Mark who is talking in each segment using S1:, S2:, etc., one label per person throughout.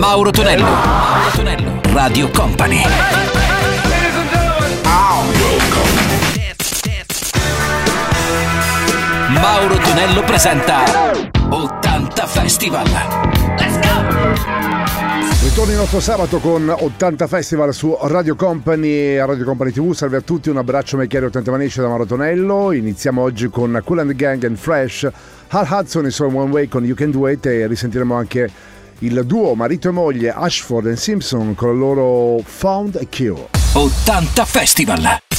S1: Mauro Tonello. Mauro Tonello. Radio Company. Mauro Tonello presenta 80 Festival. Let's go!
S2: Ritorno il nostro sabato con 80 Festival su Radio Company e Radio Company TV. Salve a tutti, un abbraccio Mecchiere 80 Manici da Mauro Tonello. Iniziamo oggi con Cool and Gang and Fresh. Hal Hudson e Solo One Way con You Can Do It e risentiremo anche il duo marito e moglie Ashford e Simpson con il loro Found a Cure.
S1: 80 Festival.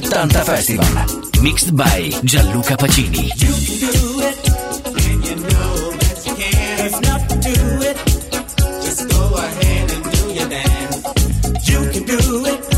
S1: 80 Festival Mixed by Gianluca Pacini. Do it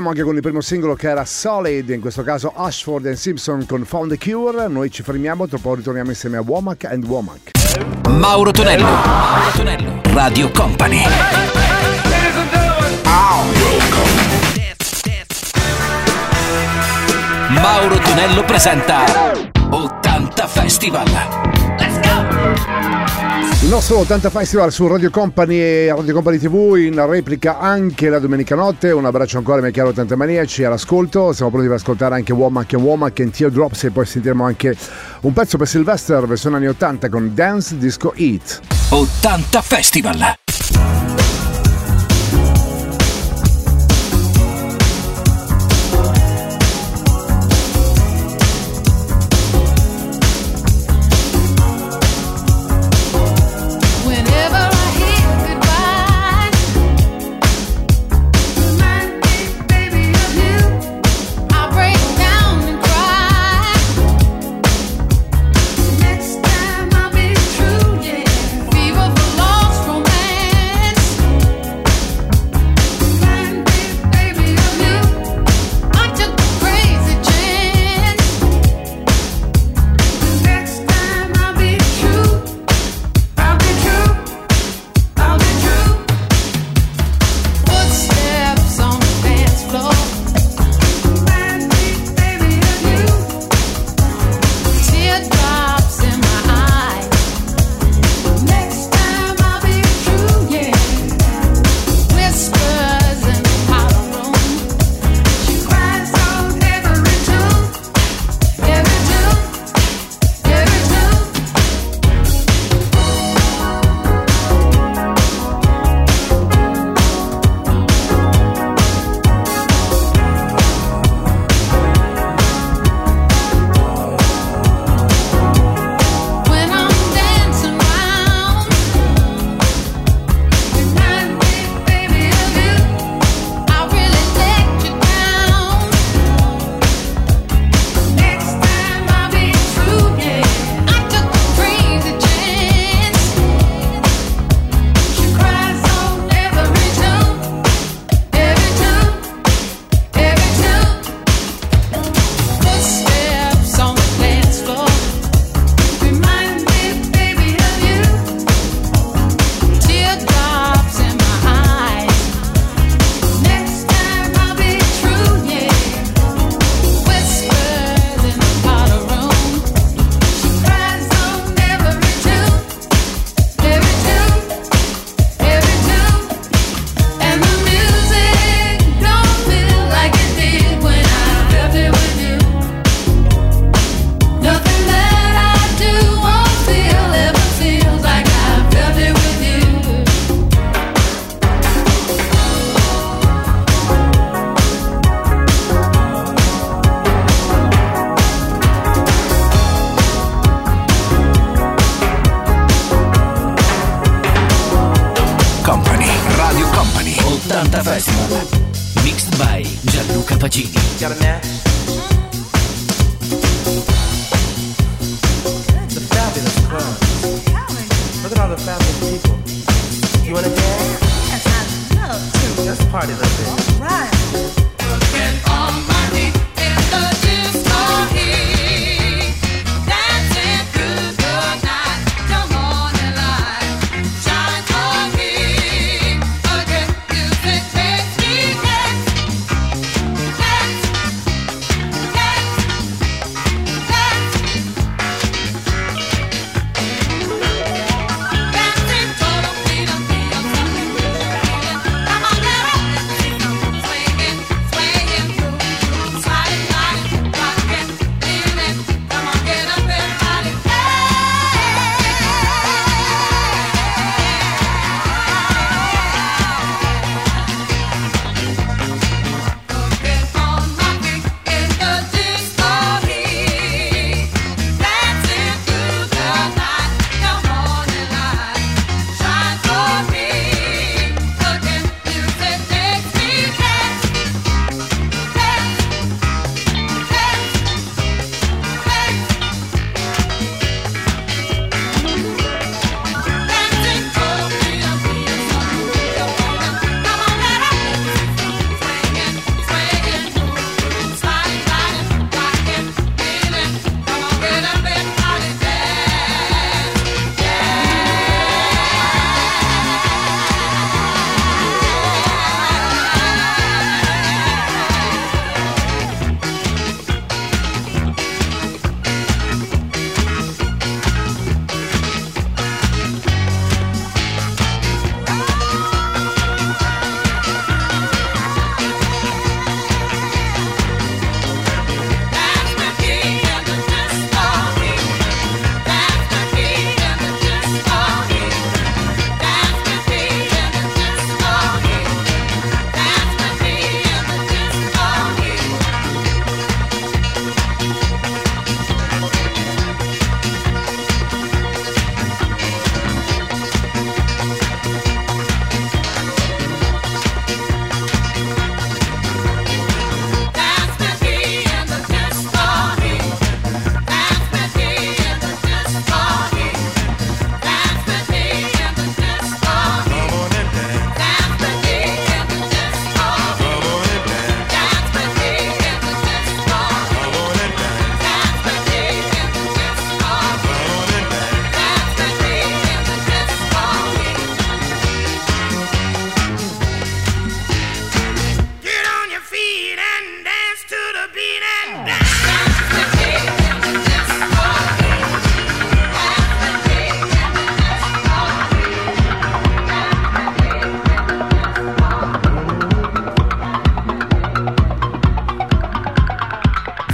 S2: ricordiamo anche con il primo singolo che era Solid, in questo caso Ashford and Simpson con Found the Cure. Noi ci fermiamo, tra poco ritorniamo insieme a Womack and Womack.
S1: Mauro Tonello, Mauro Tonello, Radio Company. Mauro Tonello presenta 80 Festival.
S2: Nostro 80 Festival su Radio Company e Radio Company TV in replica anche la domenica notte. Un abbraccio ancora ai miei cari 80 maniaci all'ascolto. Siamo pronti per ascoltare anche Womack e Womack e Teardrops e poi sentiremo anche un pezzo per Sylvester versione anni 80 con Dance Disco Eat.
S1: 80 Festival!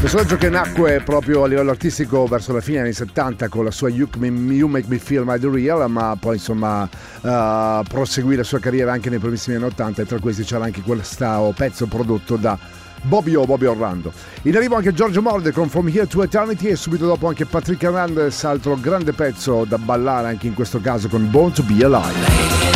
S2: Personaggio che nacque proprio a livello artistico verso la fine degli anni 70 con la sua You, Make Me Feel My The Real, ma poi insomma uh, proseguì la sua carriera anche nei primissimi anni 80 e tra questi c'era anche questo pezzo prodotto da Bobbio Bobby Orlando. In arrivo anche Giorgio Morde con From Here to Eternity e subito dopo anche Patrick Hernandez, altro grande pezzo da ballare anche in questo caso con Born to Be Alive.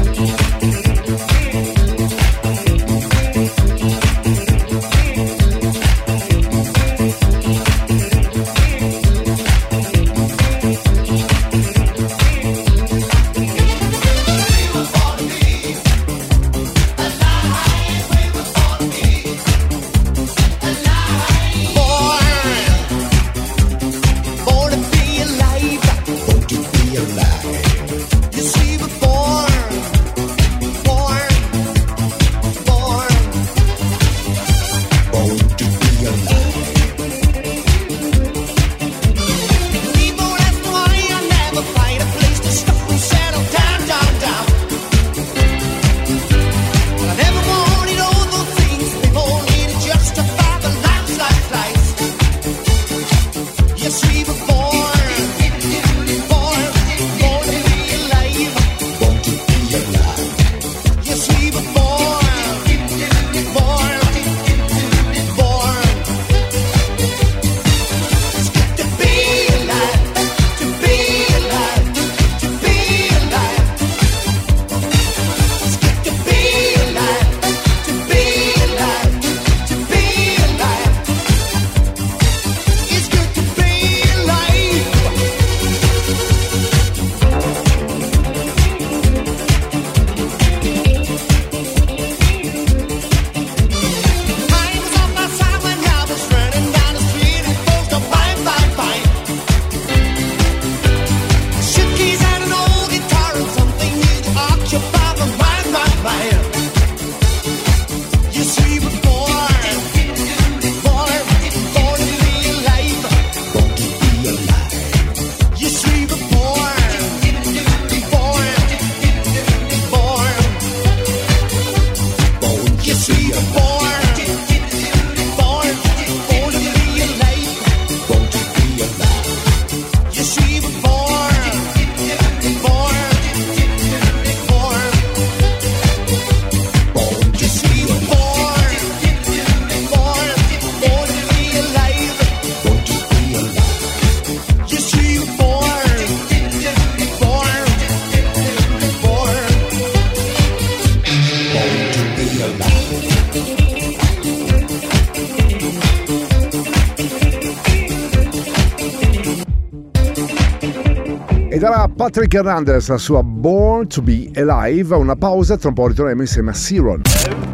S2: Patrick Hernandez, la sua Born to be Alive. Una pausa, tra un po' ritorneremo insieme a Siron.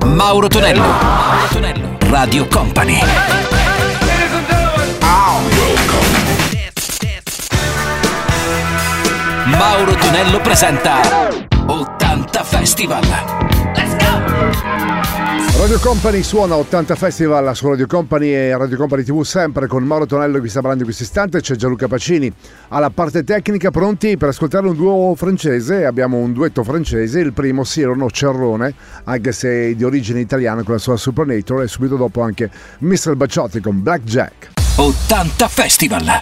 S3: Mauro Tonello. Mauro Tonello. Radio Company. Mauro Tonello presenta 80 Festival.
S2: Radio Company suona 80 Festival su Radio Company e Radio Company TV sempre con Mauro Tonello che sta parlando in questo istante, c'è Gianluca Pacini alla parte tecnica, pronti per ascoltare un duo francese, abbiamo un duetto francese, il primo Sirono Cerrone, anche se di origine italiana con la sua Supernator e subito dopo anche Mr. Bacciotti con Blackjack.
S3: 80 Festival.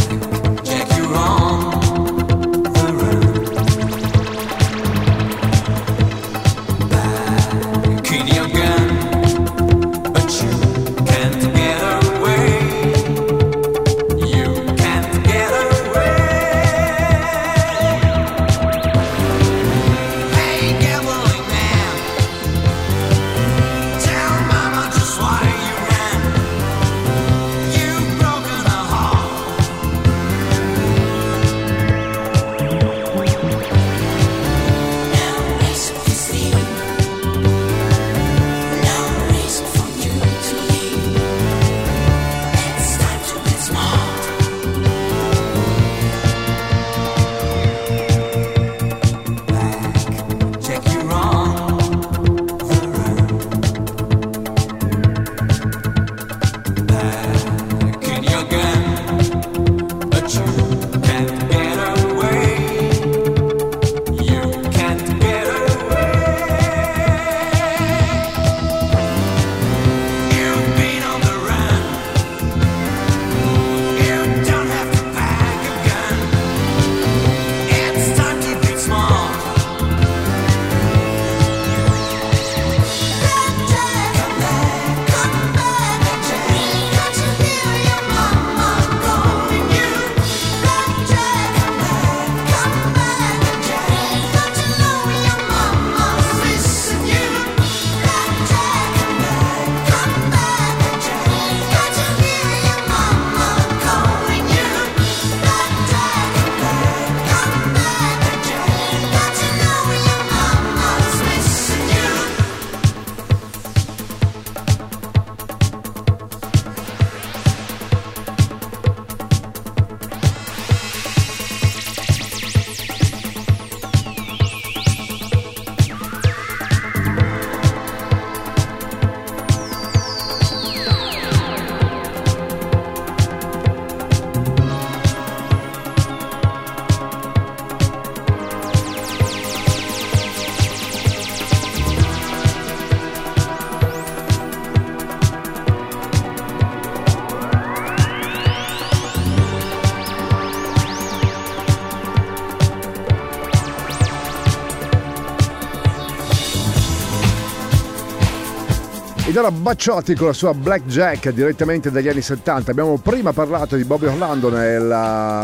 S2: c'era Bacciotti con la sua Blackjack direttamente dagli anni 70. Abbiamo prima parlato di Bobby Orlando nel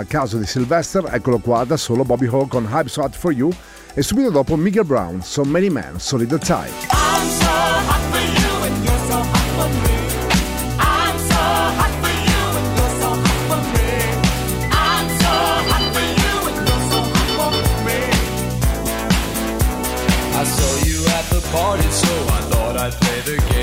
S2: eh, caso di Sylvester, eccolo qua, da solo Bobby Hall con Hype Shot for You e subito dopo Miguel Brown, So Many Men, Solid Tie.
S4: I'm
S5: party, so I thought I'd play the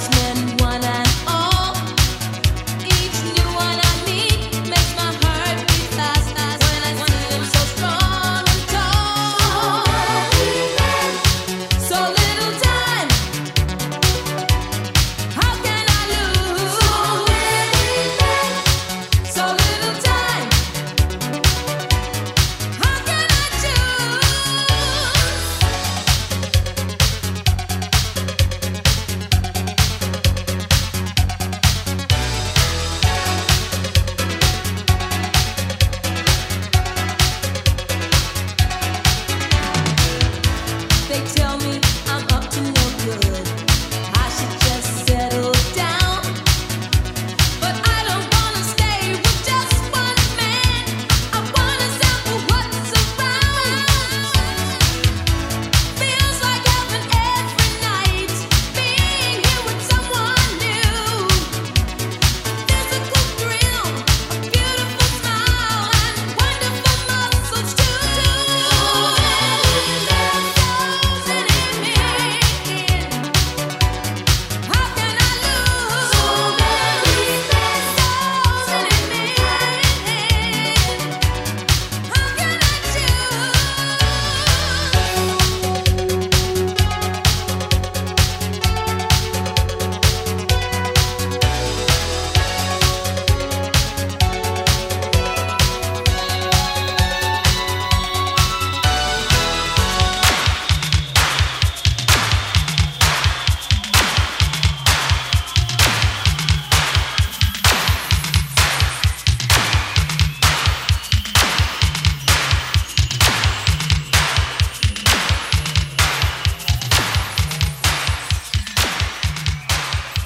S6: jasmine.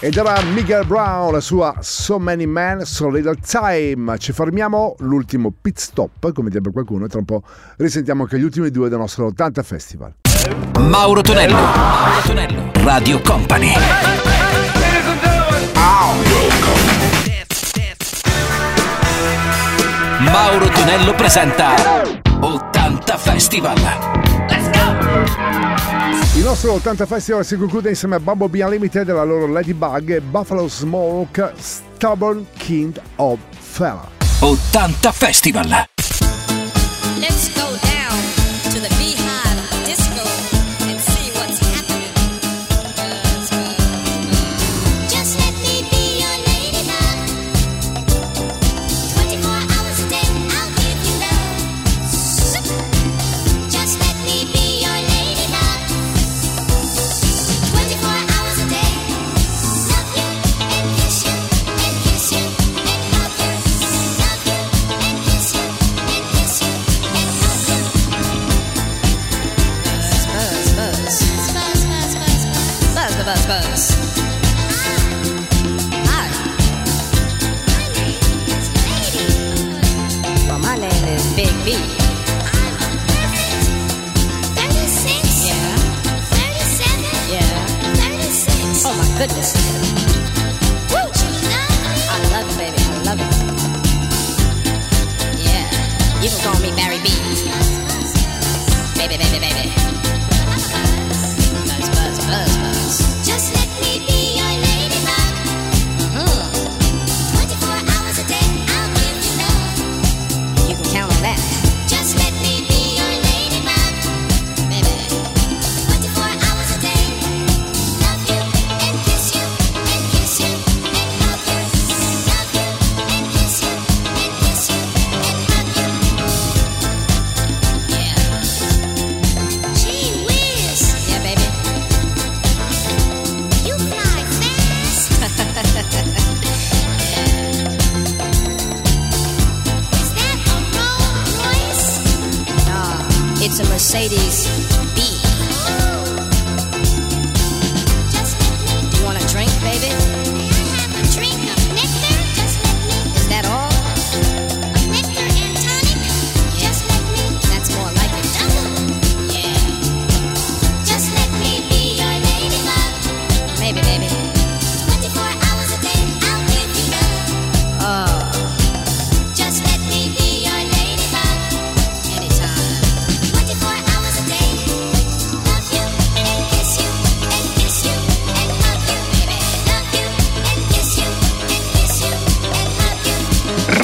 S2: Ed era Miguel Brown, la sua So Many Men, So Little Time. Ci fermiamo, l'ultimo pit stop, come direbbe qualcuno, e tra un po' risentiamo anche gli ultimi due del nostro 80 Festival.
S7: Mauro Tonello, Mauro Tonello, Radio Company. Mauro Tonello presenta 80 Festival. Let's go!
S2: Il nostro 80 Festival si conclude insieme a Bubble Bee Unlimited e la loro Ladybug Buffalo Smoke Stubborn King of Fella.
S7: 80 Festival!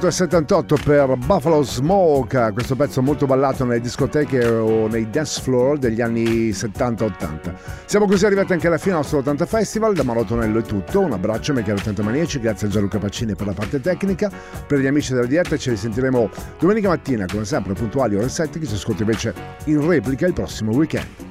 S2: 1978 per Buffalo Smoke, questo pezzo molto ballato nelle discoteche o nei dance floor degli anni 70-80. Siamo così arrivati anche alla fine del nostro 80 Festival, da Mauro Tonello è tutto, un abbraccio, mi chiaro 80 maniaci, grazie a Gianluca Pacini per la parte tecnica, per gli amici della diretta ci risentiremo domenica mattina come sempre puntuali ore 7, chi ci ascolta invece in replica il prossimo weekend.